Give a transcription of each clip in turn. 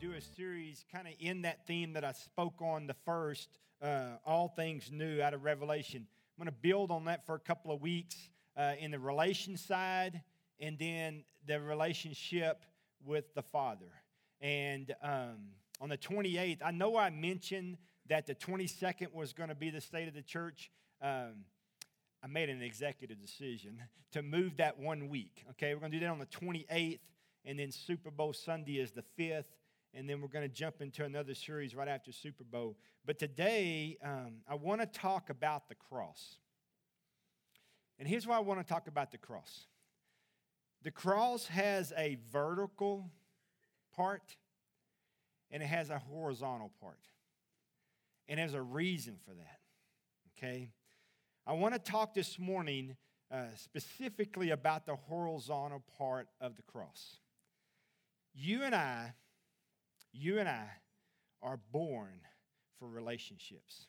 do a series kind of in that theme that I spoke on the first, uh, all things new out of Revelation. I'm going to build on that for a couple of weeks uh, in the relation side and then the relationship with the Father. And um, on the 28th, I know I mentioned that the 22nd was going to be the state of the church. Um, I made an executive decision to move that one week. Okay, we're going to do that on the 28th, and then Super Bowl Sunday is the 5th, and then we're going to jump into another series right after Super Bowl. But today, um, I want to talk about the cross. And here's why I want to talk about the cross the cross has a vertical part, and it has a horizontal part. And there's a reason for that. Okay? I want to talk this morning uh, specifically about the horizontal part of the cross. You and I, you and I are born for relationships.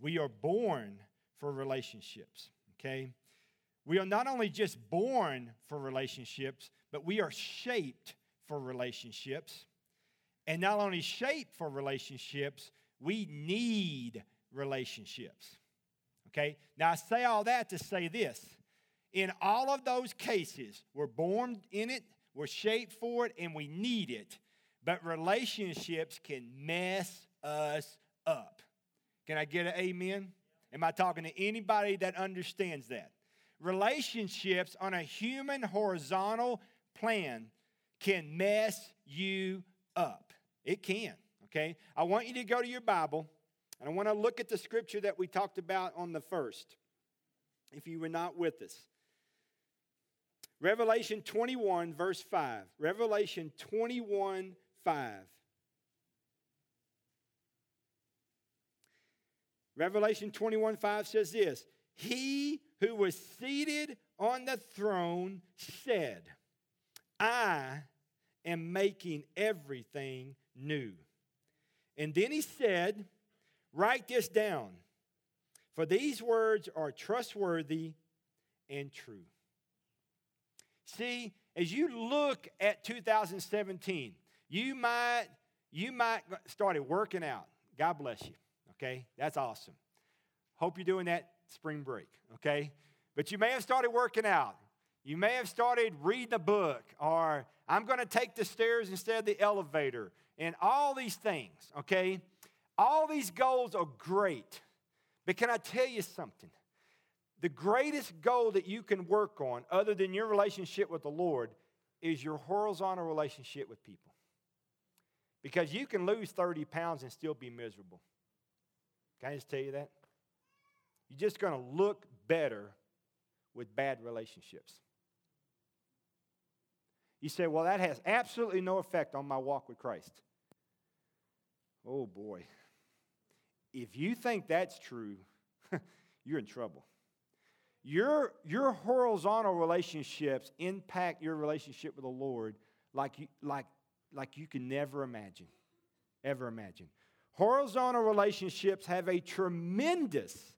We are born for relationships, okay? We are not only just born for relationships, but we are shaped for relationships. And not only shaped for relationships, we need relationships. Okay? Now, I say all that to say this. In all of those cases, we're born in it, we're shaped for it, and we need it. But relationships can mess us up. Can I get an amen? Am I talking to anybody that understands that? Relationships on a human horizontal plan can mess you up. It can, okay? I want you to go to your Bible and I want to look at the scripture that we talked about on the first, if you were not with us. Revelation 21, verse 5. Revelation 21, 5. Revelation 21, 5 says this He who was seated on the throne said, I am making everything new. And then he said, Write this down, for these words are trustworthy and true. See, as you look at 2017, you might you might started working out. God bless you. Okay, that's awesome. Hope you're doing that spring break. Okay, but you may have started working out. You may have started reading a book, or I'm going to take the stairs instead of the elevator, and all these things. Okay, all these goals are great, but can I tell you something? The greatest goal that you can work on, other than your relationship with the Lord, is your horizontal relationship with people. Because you can lose 30 pounds and still be miserable. Can I just tell you that? You're just going to look better with bad relationships. You say, well, that has absolutely no effect on my walk with Christ. Oh boy. If you think that's true, you're in trouble. Your, your horizontal relationships impact your relationship with the Lord like you, like, like you can never imagine. Ever imagine. Horizontal relationships have a tremendous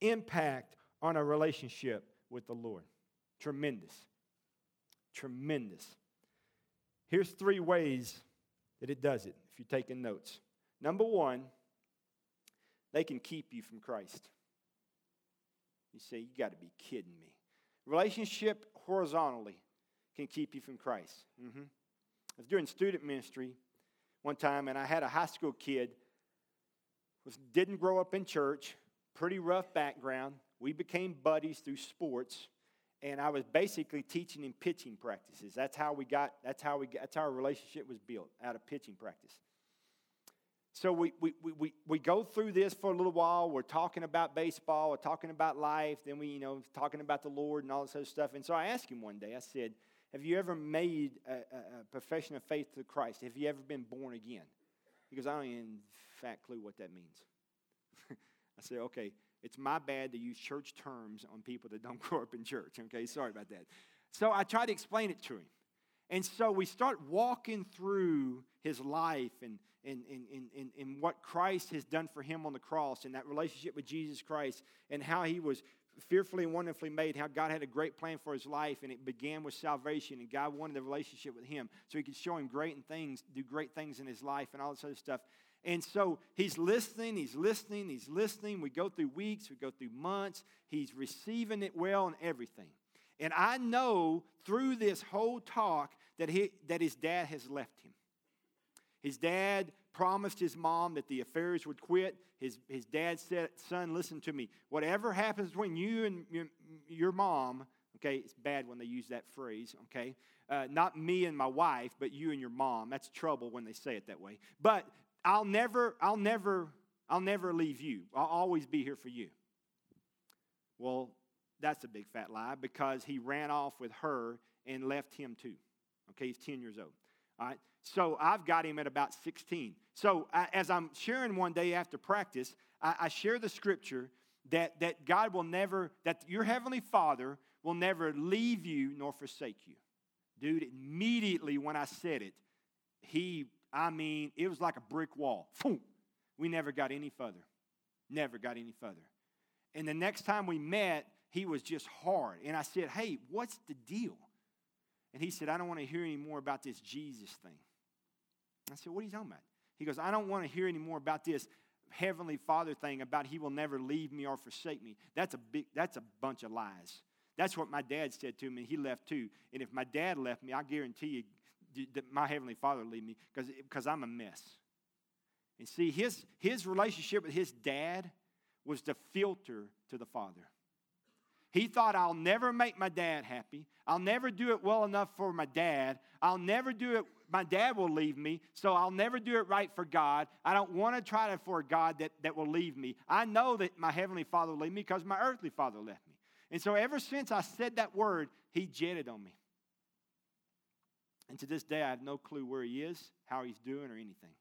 impact on a relationship with the Lord. Tremendous. Tremendous. Here's three ways that it does it if you're taking notes. Number one, they can keep you from Christ. You say, you got to be kidding me. Relationship horizontally can keep you from Christ. Mm-hmm. I was doing student ministry one time, and I had a high school kid was didn't grow up in church, pretty rough background. We became buddies through sports, and I was basically teaching him pitching practices. That's how we got. That's how we. Got, that's how our relationship was built out of pitching practice. So we, we, we, we, we go through this for a little while. We're talking about baseball, we're talking about life, then we, you know, talking about the Lord and all this other stuff. And so I asked him one day, I said, Have you ever made a, a, a profession of faith to Christ? Have you ever been born again? Goes, I don't even, in fact, clue what that means. I said, Okay, it's my bad to use church terms on people that don't grow up in church. Okay, sorry about that. So I tried to explain it to him. And so we start walking through his life and, and, and, and, and, what Christ has done for him on the cross and that relationship with Jesus Christ and how he was fearfully and wonderfully made, how God had a great plan for his life, and it began with salvation, and God wanted a relationship with him so he could show him great things, do great things in his life, and all this other stuff. And so he's listening, he's listening, he's listening. We go through weeks, we go through months. He's receiving it well and everything. And I know through this whole talk that, he, that his dad has left him. His dad promised his mom that the affairs would quit. His, his dad said, Son, listen to me. Whatever happens between you and your, your mom, okay, it's bad when they use that phrase, okay? Uh, not me and my wife, but you and your mom. That's trouble when they say it that way. But I'll never, I'll never, I'll never leave you. I'll always be here for you. Well, that's a big fat lie because he ran off with her and left him too. Okay, he's 10 years old. All right. So I've got him at about 16. So I, as I'm sharing one day after practice, I, I share the scripture that, that God will never, that your heavenly Father will never leave you nor forsake you. Dude, immediately when I said it, he, I mean, it was like a brick wall. We never got any further. Never got any further. And the next time we met, he was just hard. And I said, Hey, what's the deal? And he said, I don't want to hear any more about this Jesus thing. I said, What are you talking about? He goes, I don't want to hear any more about this Heavenly Father thing about He will never leave me or forsake me. That's a big, that's a bunch of lies. That's what my dad said to me. He left too. And if my dad left me, I guarantee you that my Heavenly Father will leave me because I'm a mess. And see, his, his relationship with his dad was the filter to the Father. He thought, I'll never make my dad happy. I'll never do it well enough for my dad. I'll never do it. My dad will leave me, so I'll never do it right for God. I don't want to try to for a God that, that will leave me. I know that my heavenly father will leave me because my earthly father left me. And so ever since I said that word, he jetted on me. And to this day, I have no clue where he is, how he's doing, or anything.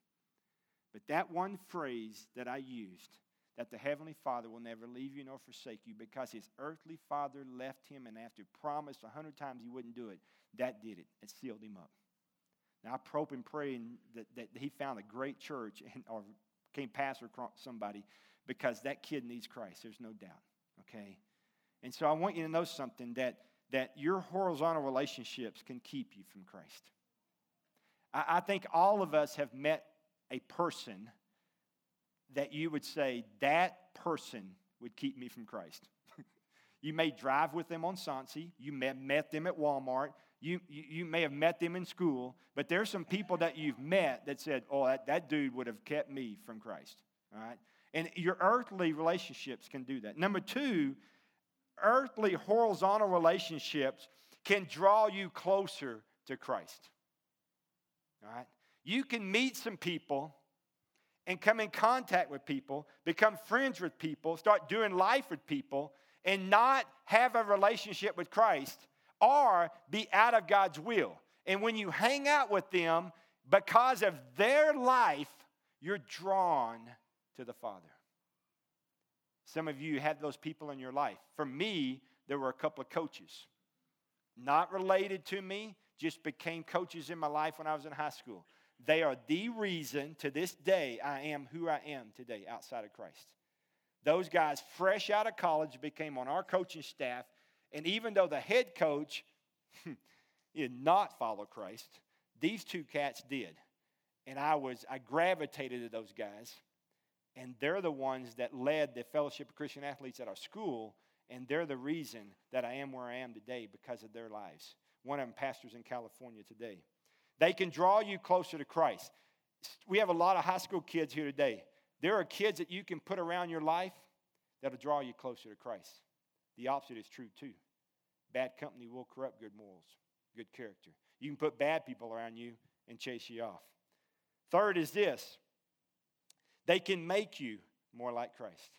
But that one phrase that I used that the Heavenly Father will never leave you nor forsake you because his earthly father left him and after promised a hundred times he wouldn't do it, that did it. It sealed him up. Now I hope and pray that, that he found a great church and, or came pastor somebody because that kid needs Christ. There's no doubt. Okay? And so I want you to know something that, that your horizontal relationships can keep you from Christ. I, I think all of us have met a person that you would say, that person would keep me from Christ. you may drive with them on Soncy. You may met them at Walmart. You, you, you, may have met them in school. But there's some people that you've met that said, oh, that, that dude would have kept me from Christ. All right? And your earthly relationships can do that. Number two, earthly horizontal relationships can draw you closer to Christ. All right? You can meet some people and come in contact with people, become friends with people, start doing life with people, and not have a relationship with Christ or be out of God's will. And when you hang out with them, because of their life, you're drawn to the Father. Some of you had those people in your life. For me, there were a couple of coaches, not related to me, just became coaches in my life when I was in high school. They are the reason to this day I am who I am today outside of Christ. Those guys, fresh out of college, became on our coaching staff. And even though the head coach hmm, did not follow Christ, these two cats did. And I was, I gravitated to those guys. And they're the ones that led the Fellowship of Christian Athletes at our school. And they're the reason that I am where I am today because of their lives. One of them pastors in California today. They can draw you closer to Christ. We have a lot of high school kids here today. There are kids that you can put around your life that'll draw you closer to Christ. The opposite is true too. Bad company will corrupt good morals, good character. You can put bad people around you and chase you off. Third is this they can make you more like Christ.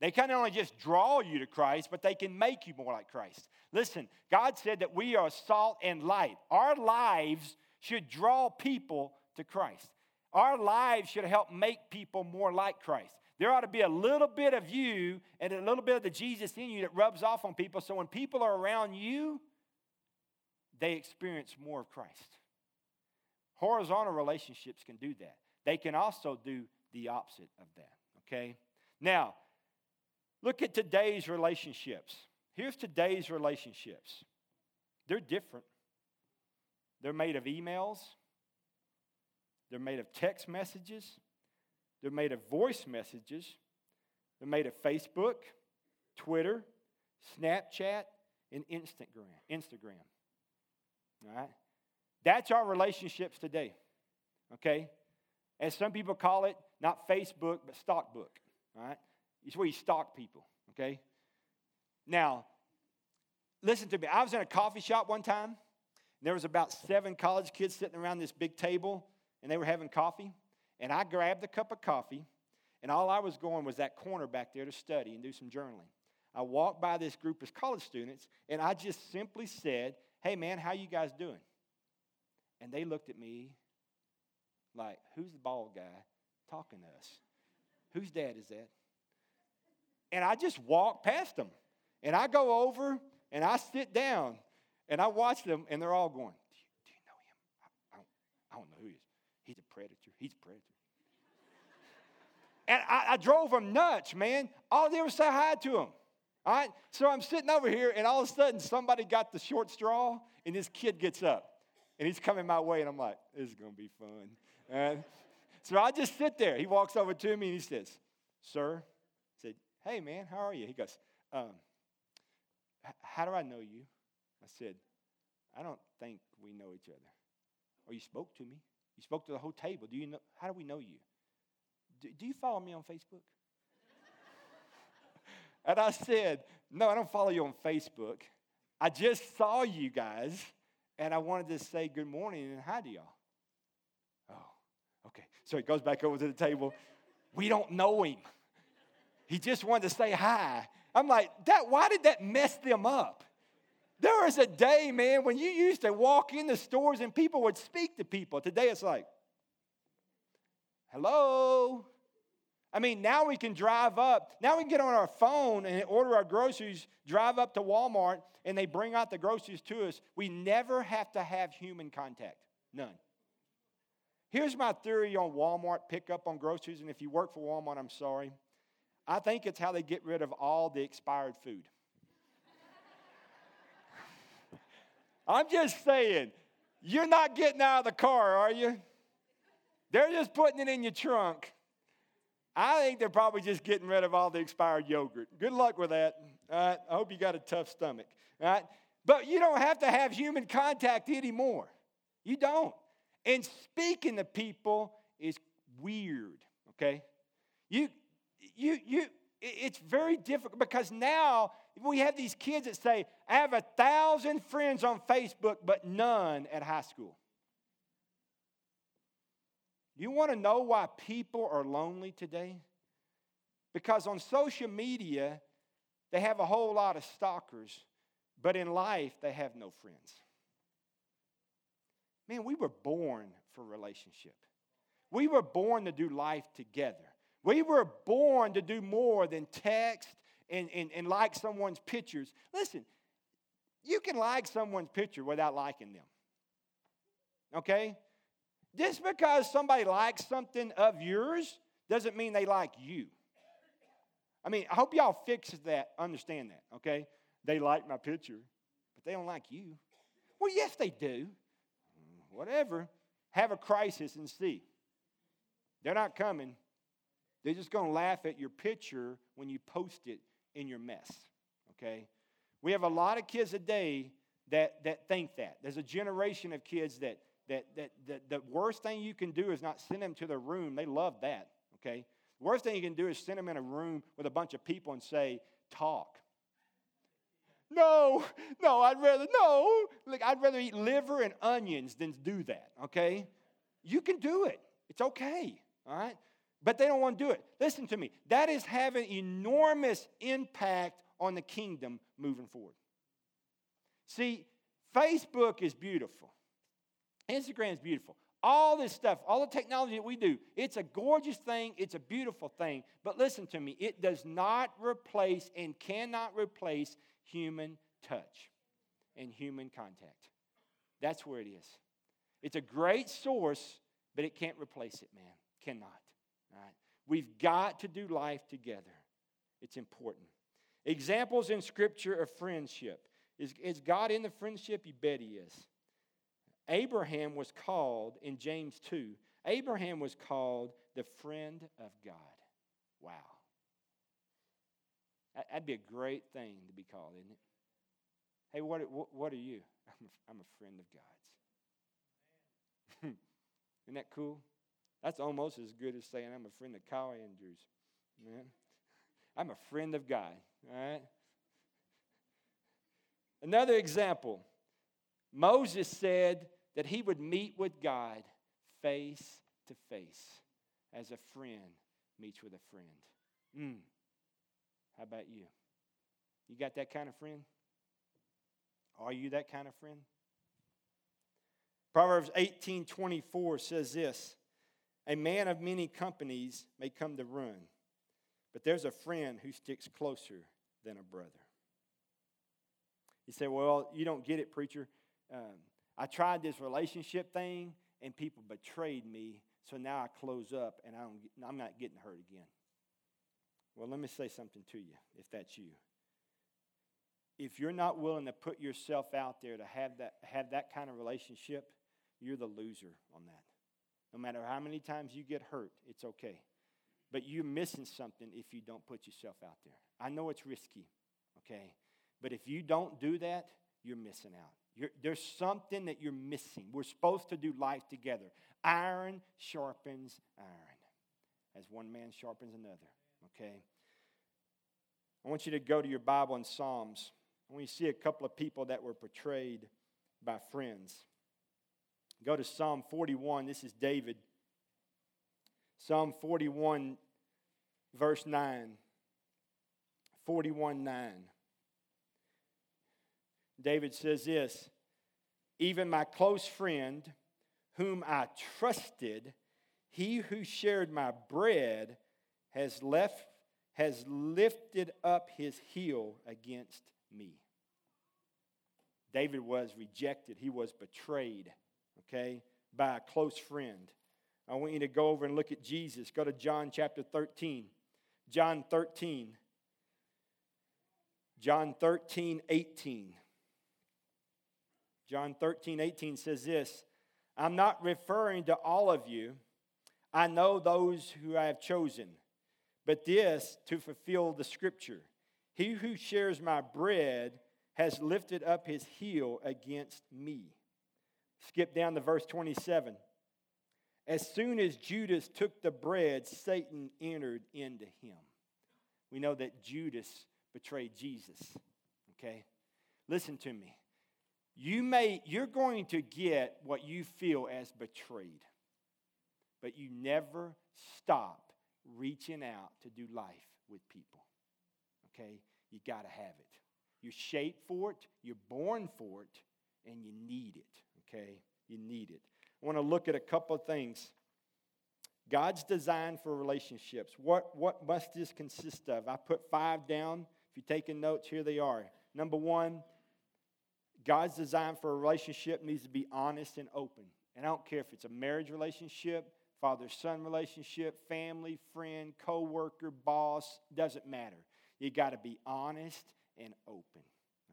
They can not only just draw you to Christ, but they can make you more like Christ. Listen, God said that we are salt and light. Our lives should draw people to Christ. Our lives should help make people more like Christ. There ought to be a little bit of you and a little bit of the Jesus in you that rubs off on people. So when people are around you, they experience more of Christ. Horizontal relationships can do that. They can also do the opposite of that, okay? Now, Look at today's relationships. Here's today's relationships. They're different. They're made of emails, they're made of text messages, they're made of voice messages, they're made of Facebook, Twitter, Snapchat, and Instagram. Instagram. All right? That's our relationships today. Okay? As some people call it, not Facebook, but stockbook. All right? It's where you stalk people. Okay? Now, listen to me. I was in a coffee shop one time. There was about seven college kids sitting around this big table, and they were having coffee. And I grabbed a cup of coffee, and all I was going was that corner back there to study and do some journaling. I walked by this group of college students, and I just simply said, "Hey, man, how you guys doing?" And they looked at me like, "Who's the bald guy talking to us? Whose dad is that?" And I just walked past them, and I go over and I sit down, and I watch them, and they're all going, "Do you, do you know him? I, I, don't, I don't know who he is. He's a predator. He's a predator." And I, I, drove them nuts, man. All they ever say hi to him. All right? So I'm sitting over here, and all of a sudden, somebody got the short straw, and this kid gets up. And he's coming my way, and I'm like, this is going to be fun. And so I just sit there. He walks over to me, and he says, Sir, I said, Hey, man, how are you? He goes, um, How do I know you? I said, I don't think we know each other. Or you spoke to me. You spoke to the whole table. Do you know? How do we know you? Do, do you follow me on Facebook? and I said, No, I don't follow you on Facebook. I just saw you guys, and I wanted to say good morning and hi to y'all. Oh, okay. So he goes back over to the table. We don't know him. He just wanted to say hi. I'm like, that, why did that mess them up? There was a day, man, when you used to walk in the stores and people would speak to people. Today it's like, hello? I mean, now we can drive up. Now we can get on our phone and order our groceries, drive up to Walmart, and they bring out the groceries to us. We never have to have human contact. None. Here's my theory on Walmart pickup on groceries, and if you work for Walmart, I'm sorry. I think it's how they get rid of all the expired food. I'm just saying, you're not getting out of the car, are you? They're just putting it in your trunk. I think they're probably just getting rid of all the expired yogurt. Good luck with that. I hope you got a tough stomach. All right? But you don't have to have human contact anymore. You don't. And speaking to people is weird, okay? You, you, you, it's very difficult because now we have these kids that say, I have a thousand friends on Facebook, but none at high school. You want to know why people are lonely today? Because on social media, they have a whole lot of stalkers, but in life, they have no friends. Man, we were born for relationship. We were born to do life together. We were born to do more than text and, and, and like someone's pictures. Listen, you can like someone's picture without liking them. Okay? Just because somebody likes something of yours doesn't mean they like you. I mean, I hope y'all fix that, understand that, okay? They like my picture, but they don't like you. Well, yes, they do. Whatever. Have a crisis and see. They're not coming. They're just going to laugh at your picture when you post it in your mess, okay? We have a lot of kids today that, that think that. There's a generation of kids that, that, that, that the worst thing you can do is not send them to their room. They love that, okay? The worst thing you can do is send them in a room with a bunch of people and say, talk. No, no, I'd rather, no. Like, I'd rather eat liver and onions than do that, okay? You can do it. It's okay, all right? But they don't want to do it. Listen to me. That is having enormous impact on the kingdom moving forward. See, Facebook is beautiful. Instagram is beautiful. All this stuff, all the technology that we do, it's a gorgeous thing, it's a beautiful thing. But listen to me, it does not replace and cannot replace human touch and human contact. That's where it is. It's a great source, but it can't replace it, man. Cannot. We've got to do life together. It's important. Examples in Scripture of friendship. Is, is God in the friendship? You bet He is. Abraham was called in James 2, Abraham was called the friend of God. Wow. That'd be a great thing to be called, isn't it? Hey, what, what are you? I'm a, I'm a friend of God's. isn't that cool? That's almost as good as saying I'm a friend of Kyle Andrews. Man. I'm a friend of God. All right? Another example Moses said that he would meet with God face to face as a friend meets with a friend. Mm. How about you? You got that kind of friend? Are you that kind of friend? Proverbs 18:24 says this, a man of many companies may come to ruin, but there's a friend who sticks closer than a brother. You say, Well, you don't get it, preacher. Um, I tried this relationship thing and people betrayed me, so now I close up and I don't, I'm not getting hurt again. Well, let me say something to you if that's you. If you're not willing to put yourself out there to have that, have that kind of relationship, you're the loser on that. No matter how many times you get hurt, it's okay. But you're missing something if you don't put yourself out there. I know it's risky, okay? But if you don't do that, you're missing out. You're, there's something that you're missing. We're supposed to do life together. Iron sharpens iron, as one man sharpens another, okay? I want you to go to your Bible in Psalms. I want you to see a couple of people that were portrayed by friends. Go to Psalm 41. This is David. Psalm 41, verse 9. 41 9. David says this Even my close friend, whom I trusted, he who shared my bread, has left has lifted up his heel against me. David was rejected, he was betrayed okay, by a close friend. I want you to go over and look at Jesus. Go to John chapter 13. John 13. John 13, 18. John 13, 18 says this I'm not referring to all of you. I know those who I have chosen, but this to fulfill the scripture. He who shares my bread has lifted up his heel against me. Skip down to verse 27. As soon as Judas took the bread, Satan entered into him. We know that Judas betrayed Jesus. Okay? Listen to me. You may you're going to get what you feel as betrayed. But you never stop reaching out to do life with people. Okay? You got to have it. You're shaped for it, you're born for it, and you need it okay? You need it. I want to look at a couple of things. God's design for relationships. What, what must this consist of? I put five down. If you're taking notes, here they are. Number one, God's design for a relationship needs to be honest and open. And I don't care if it's a marriage relationship, father son relationship, family, friend, co worker, boss, doesn't matter. You got to be honest and open,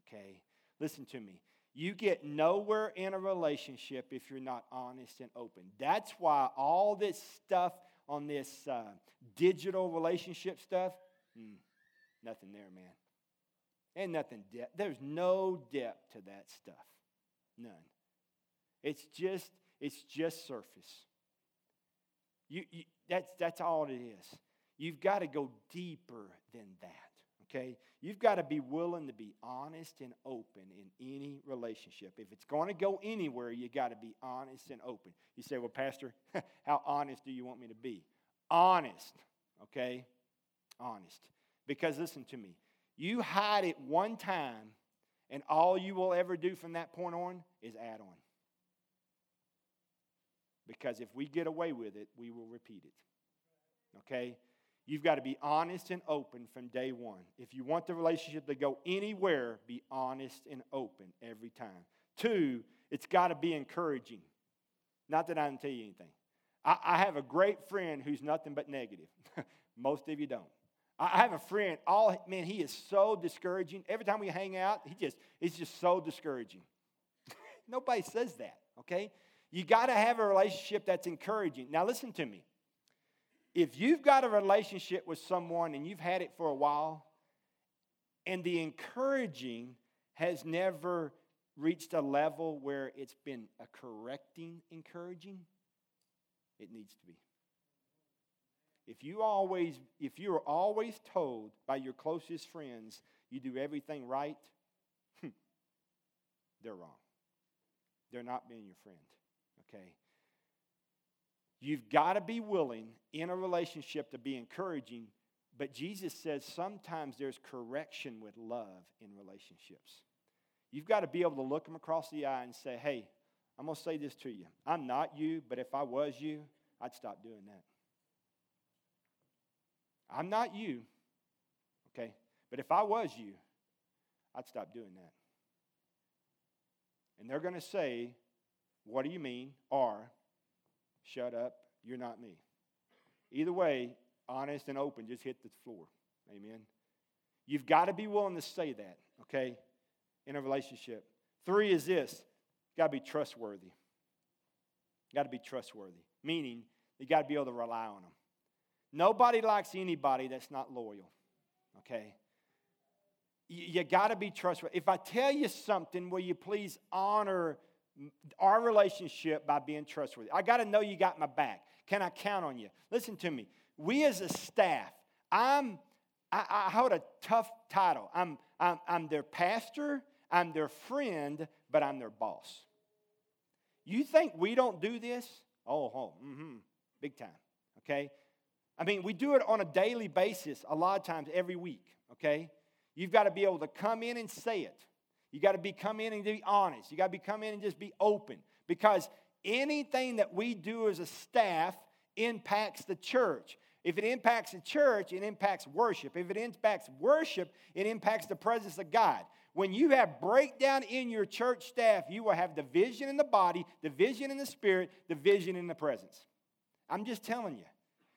okay? Listen to me. You get nowhere in a relationship if you're not honest and open. That's why all this stuff on this uh, digital relationship stuff, hmm, nothing there, man. Ain't nothing depth. There's no depth to that stuff. None. It's just, it's just surface. You, you, that's, that's all it is. You've got to go deeper than that okay? You've got to be willing to be honest and open in any relationship. If it's going to go anywhere, you got to be honest and open. You say, well, Pastor, how honest do you want me to be? Honest, okay? Honest. Because listen to me, you hide it one time, and all you will ever do from that point on is add on. Because if we get away with it, we will repeat it. Okay? You've got to be honest and open from day one. If you want the relationship to go anywhere, be honest and open every time. Two, it's got to be encouraging. Not that I can tell you anything. I, I have a great friend who's nothing but negative. Most of you don't. I have a friend, all man, he is so discouraging. Every time we hang out, he just he's just so discouraging. Nobody says that, okay? You got to have a relationship that's encouraging. Now listen to me. If you've got a relationship with someone and you've had it for a while, and the encouraging has never reached a level where it's been a correcting encouraging, it needs to be. If you always if you are always told by your closest friends you do everything right, they're wrong. They're not being your friend. Okay? You've got to be willing in a relationship to be encouraging, but Jesus says sometimes there's correction with love in relationships. You've got to be able to look them across the eye and say, hey, I'm going to say this to you. I'm not you, but if I was you, I'd stop doing that. I'm not you, okay? But if I was you, I'd stop doing that. And they're going to say, What do you mean? Or, Shut up, you're not me. Either way, honest and open, just hit the floor. Amen. You've got to be willing to say that, okay, in a relationship. Three is this got to be trustworthy. Got to be trustworthy, meaning you got to be able to rely on them. Nobody likes anybody that's not loyal, okay? You, you got to be trustworthy. If I tell you something, will you please honor our relationship by being trustworthy? I got to know you got my back. Can I count on you? Listen to me. We as a staff, I'm, I, I hold a tough title. I'm, I'm, I'm their pastor, I'm their friend, but I'm their boss. You think we don't do this? Oh, oh mm-hmm, big time. Okay? I mean, we do it on a daily basis, a lot of times every week, okay? You've got to be able to come in and say it. You got to be come in and be honest. You got to be come in and just be open because anything that we do as a staff impacts the church. If it impacts the church, it impacts worship. If it impacts worship, it impacts the presence of God. When you have breakdown in your church staff, you will have division in the body, division in the spirit, division in the presence. I'm just telling you.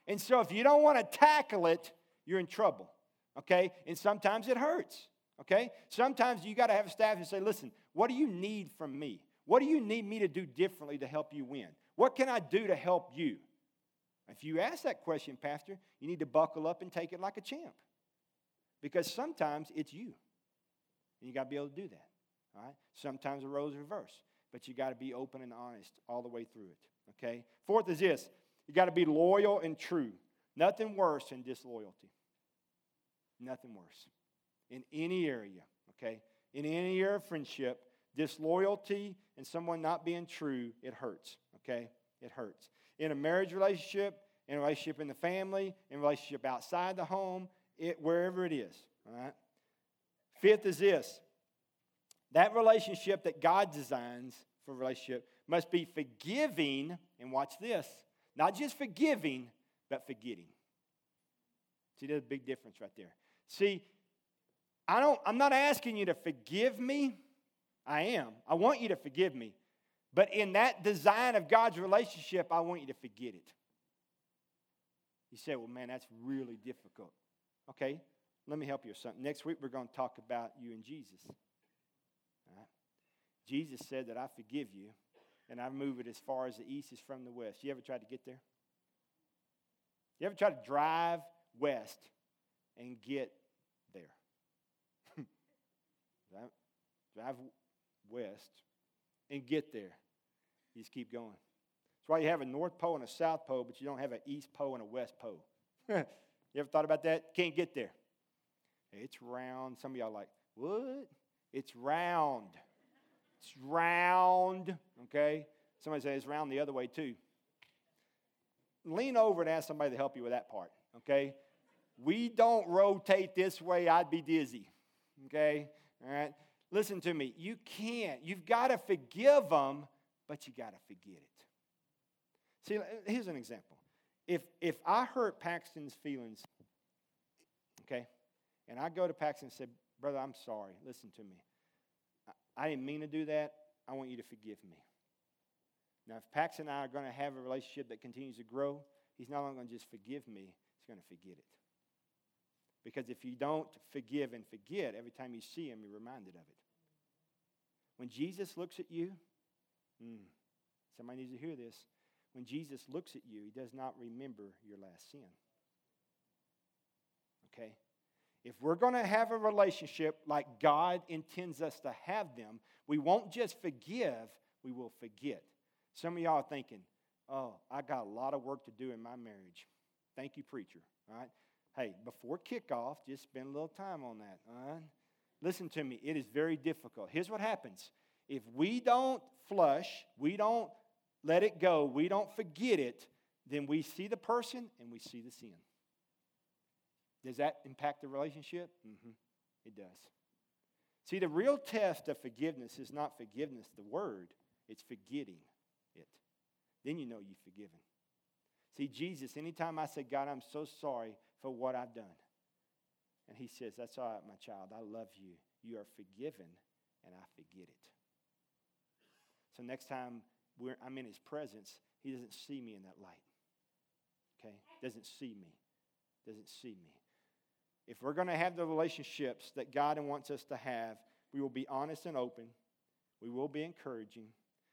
And so if you don't want to tackle it, you're in trouble. Okay? And sometimes it hurts. Okay? Sometimes you got to have a staff and say, listen, what do you need from me? What do you need me to do differently to help you win? What can I do to help you? If you ask that question, Pastor, you need to buckle up and take it like a champ. Because sometimes it's you. And you got to be able to do that. All right? Sometimes the roles reverse. But you got to be open and honest all the way through it. Okay? Fourth is this you got to be loyal and true. Nothing worse than disloyalty. Nothing worse. In any area, okay? In any area of friendship, disloyalty and someone not being true, it hurts, okay? It hurts. In a marriage relationship, in a relationship in the family, in a relationship outside the home, it, wherever it is, all right? Fifth is this that relationship that God designs for relationship must be forgiving, and watch this not just forgiving, but forgetting. See, there's a big difference right there. See, I don't, I'm not asking you to forgive me. I am. I want you to forgive me. But in that design of God's relationship, I want you to forget it. You say, well, man, that's really difficult. Okay, let me help you with something. Next week, we're going to talk about you and Jesus. Jesus said that I forgive you and I move it as far as the east is from the west. You ever tried to get there? You ever try to drive west and get? Drive, drive west and get there. You just keep going. That's why you have a North Pole and a South Pole, but you don't have an East Pole and a West Pole. you ever thought about that? Can't get there. It's round. Some of y'all like, what? It's round. It's round, okay? Somebody says it's round the other way too. Lean over and ask somebody to help you with that part, okay? We don't rotate this way, I'd be dizzy, okay? All right? Listen to me. You can't. You've got to forgive them, but you got to forget it. See, here's an example. If, if I hurt Paxton's feelings, okay, and I go to Paxton and say, Brother, I'm sorry. Listen to me. I didn't mean to do that. I want you to forgive me. Now, if Pax and I are going to have a relationship that continues to grow, he's not only going to just forgive me, he's going to forget it. Because if you don't forgive and forget, every time you see him, you're reminded of it. When Jesus looks at you, mm, somebody needs to hear this. When Jesus looks at you, he does not remember your last sin. Okay? If we're going to have a relationship like God intends us to have them, we won't just forgive, we will forget. Some of y'all are thinking, oh, I got a lot of work to do in my marriage. Thank you, preacher. All right? Hey, before kickoff, just spend a little time on that. Listen to me, it is very difficult. Here's what happens if we don't flush, we don't let it go, we don't forget it, then we see the person and we see the sin. Does that impact the relationship? Mm-hmm. It does. See, the real test of forgiveness is not forgiveness, the word, it's forgetting it. Then you know you've forgiven. See, Jesus, anytime I say, God, I'm so sorry for what I've done, and he says, That's all right, my child. I love you. You are forgiven, and I forget it. So next time I'm in his presence, he doesn't see me in that light. Okay? Doesn't see me. Doesn't see me. If we're going to have the relationships that God wants us to have, we will be honest and open. We will be encouraging.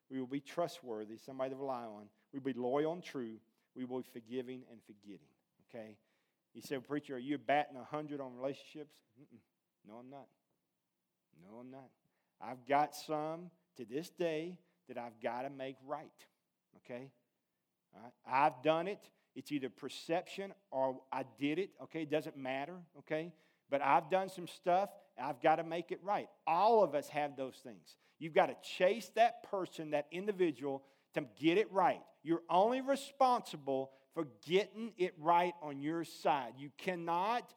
We will be trustworthy, somebody to rely on. We'll be loyal and true. We will be forgiving and forgetting. Okay? You said, Preacher, are you batting 100 on relationships? Mm-mm. No, I'm not. No, I'm not. I've got some to this day that I've got to make right. Okay? All right? I've done it. It's either perception or I did it. Okay? It doesn't matter. Okay? But I've done some stuff. I've got to make it right. All of us have those things. You've got to chase that person, that individual, to get it right. You're only responsible for getting it right on your side. You cannot,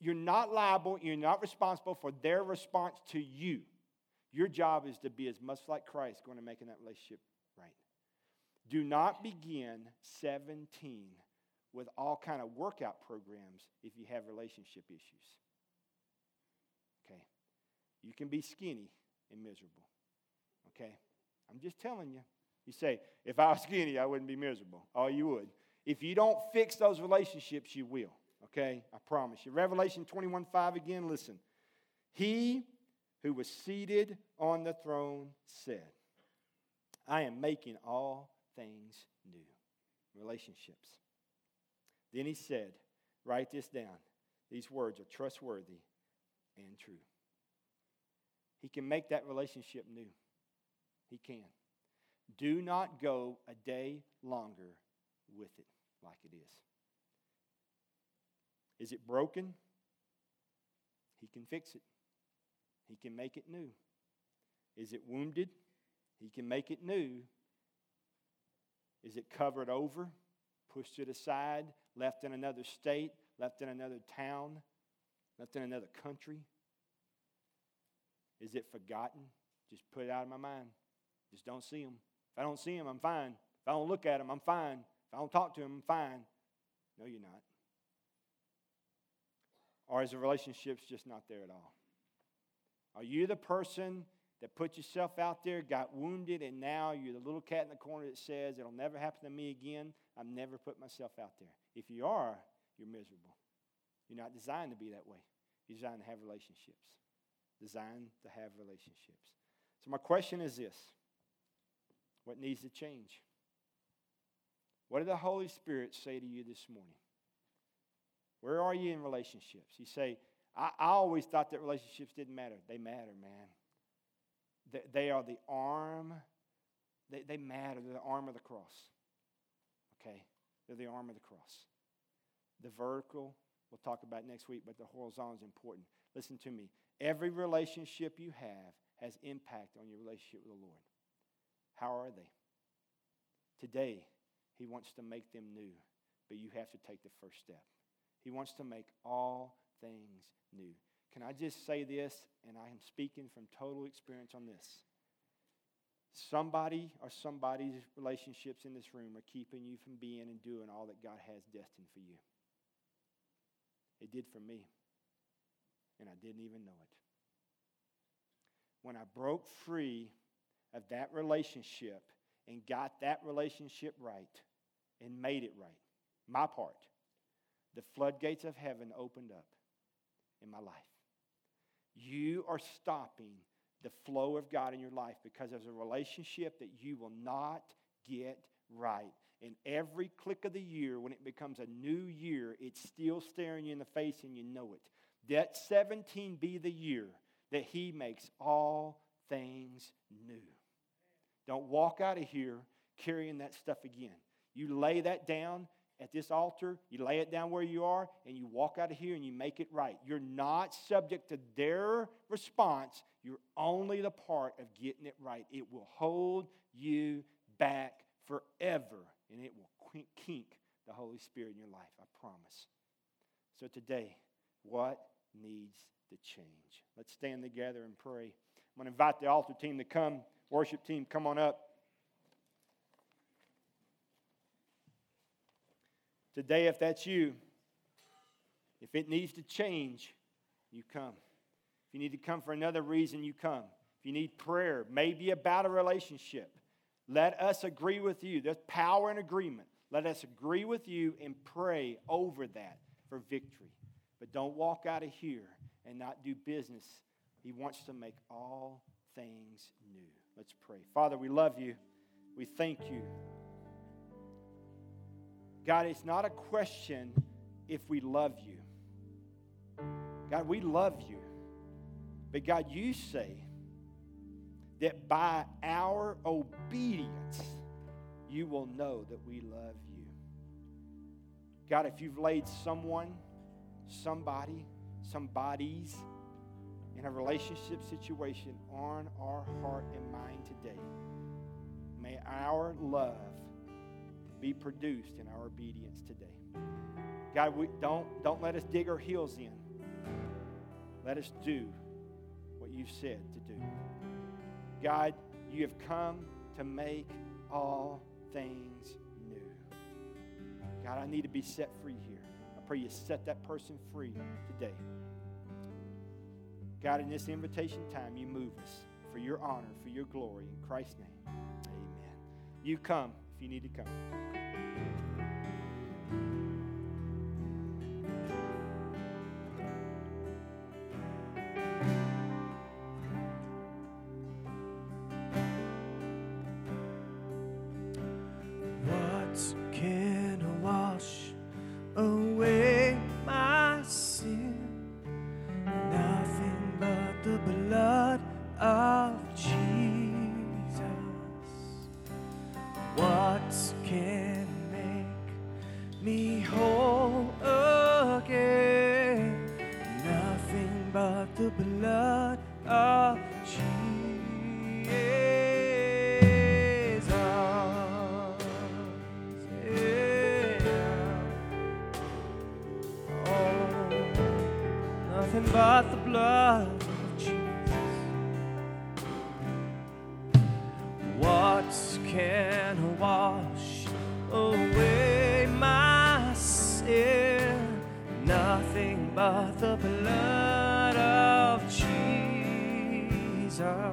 you're not liable, you're not responsible for their response to you. Your job is to be as much like Christ going to making that relationship right. Do not begin 17 with all kind of workout programs if you have relationship issues. Okay. You can be skinny and miserable. Okay. I'm just telling you. You say, if I was skinny, I wouldn't be miserable. Oh, you would. If you don't fix those relationships, you will. Okay? I promise you. Revelation 21 5 again, listen. He who was seated on the throne said, I am making all things new. Relationships. Then he said, Write this down. These words are trustworthy and true. He can make that relationship new. He can. Do not go a day longer with it like it is. Is it broken? He can fix it. He can make it new. Is it wounded? He can make it new. Is it covered over, pushed to the side, left in another state, left in another town, left in another country? Is it forgotten? Just put it out of my mind. Just don't see them. If I don't see them, I'm fine. If I don't look at them, I'm fine. If I don't talk to him, I'm fine. No, you're not. Or is the relationship's just not there at all? Are you the person that put yourself out there, got wounded, and now you're the little cat in the corner that says, It'll never happen to me again? I've never put myself out there. If you are, you're miserable. You're not designed to be that way. You're designed to have relationships. Designed to have relationships. So, my question is this What needs to change? What did the Holy Spirit say to you this morning? Where are you in relationships? You say, I, I always thought that relationships didn't matter. They matter, man. They, they are the arm, they, they matter. They're the arm of the cross. Okay? They're the arm of the cross. The vertical, we'll talk about next week, but the horizontal is important. Listen to me. Every relationship you have has impact on your relationship with the Lord. How are they? Today, He wants to make them new, but you have to take the first step. He wants to make all things new. Can I just say this? And I am speaking from total experience on this. Somebody or somebody's relationships in this room are keeping you from being and doing all that God has destined for you. It did for me, and I didn't even know it. When I broke free of that relationship and got that relationship right and made it right, my part, the floodgates of heaven opened up in my life. You are stopping the flow of God in your life because there's a relationship that you will not get right. And every click of the year, when it becomes a new year, it's still staring you in the face and you know it. Let 17 be the year that He makes all things new. Don't walk out of here carrying that stuff again. You lay that down at this altar, you lay it down where you are, and you walk out of here and you make it right. You're not subject to their response, you're only the part of getting it right. It will hold you back forever, and it will kink the Holy Spirit in your life, I promise. So today, what needs to change? Let's stand together and pray. I'm going to invite the altar team to come, worship team, come on up. Today, if that's you, if it needs to change, you come. If you need to come for another reason, you come. If you need prayer, maybe about a relationship, let us agree with you. There's power in agreement. Let us agree with you and pray over that for victory. But don't walk out of here and not do business. He wants to make all things new. Let's pray. Father, we love you. We thank you. God, it's not a question if we love you. God, we love you. But God, you say that by our obedience, you will know that we love you. God, if you've laid someone, somebody, some bodies in a relationship situation on our heart and mind today, may our love be produced in our obedience today. God, we don't, don't let us dig our heels in. Let us do what you've said to do. God, you have come to make all things new. God, I need to be set free here. I pray you set that person free today. God, in this invitation time, you move us for your honor, for your glory. In Christ's name, amen. You come if you need to come. Blood. the blood of precious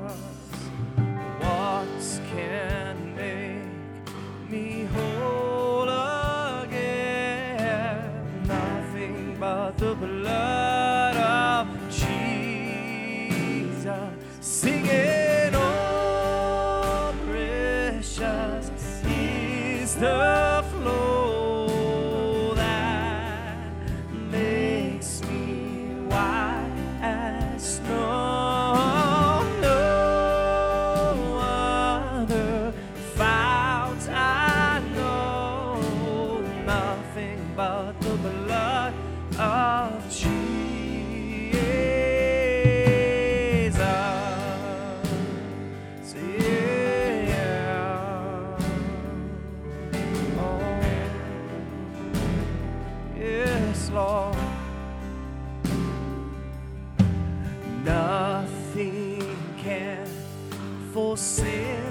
blood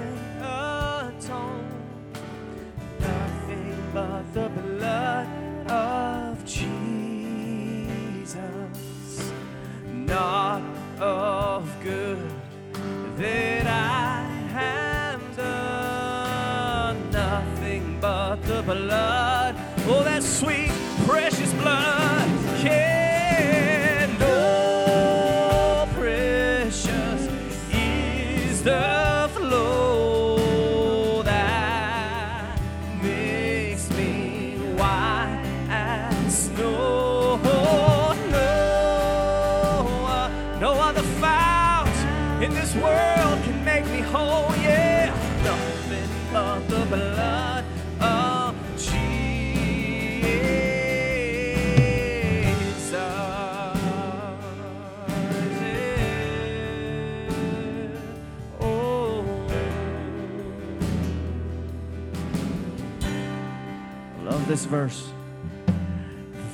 this verse.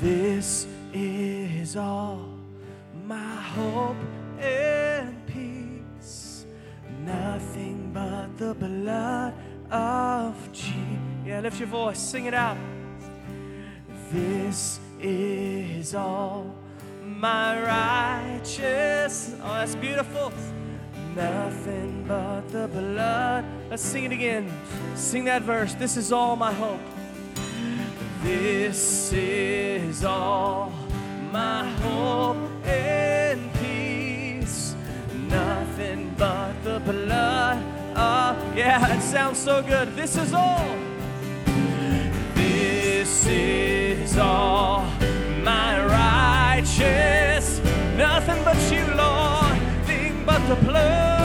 This is all my hope and peace. Nothing but the blood of Jesus. Yeah, lift your voice, sing it out. This is all my righteous. Oh, that's beautiful. Nothing but the blood. Let's sing it again. Sing that verse. This is all my hope. This is all my hope and peace. Nothing but the blood of. Yeah, it sounds so good. This is all. This is all my righteous. Nothing but you, Lord. Nothing but the blood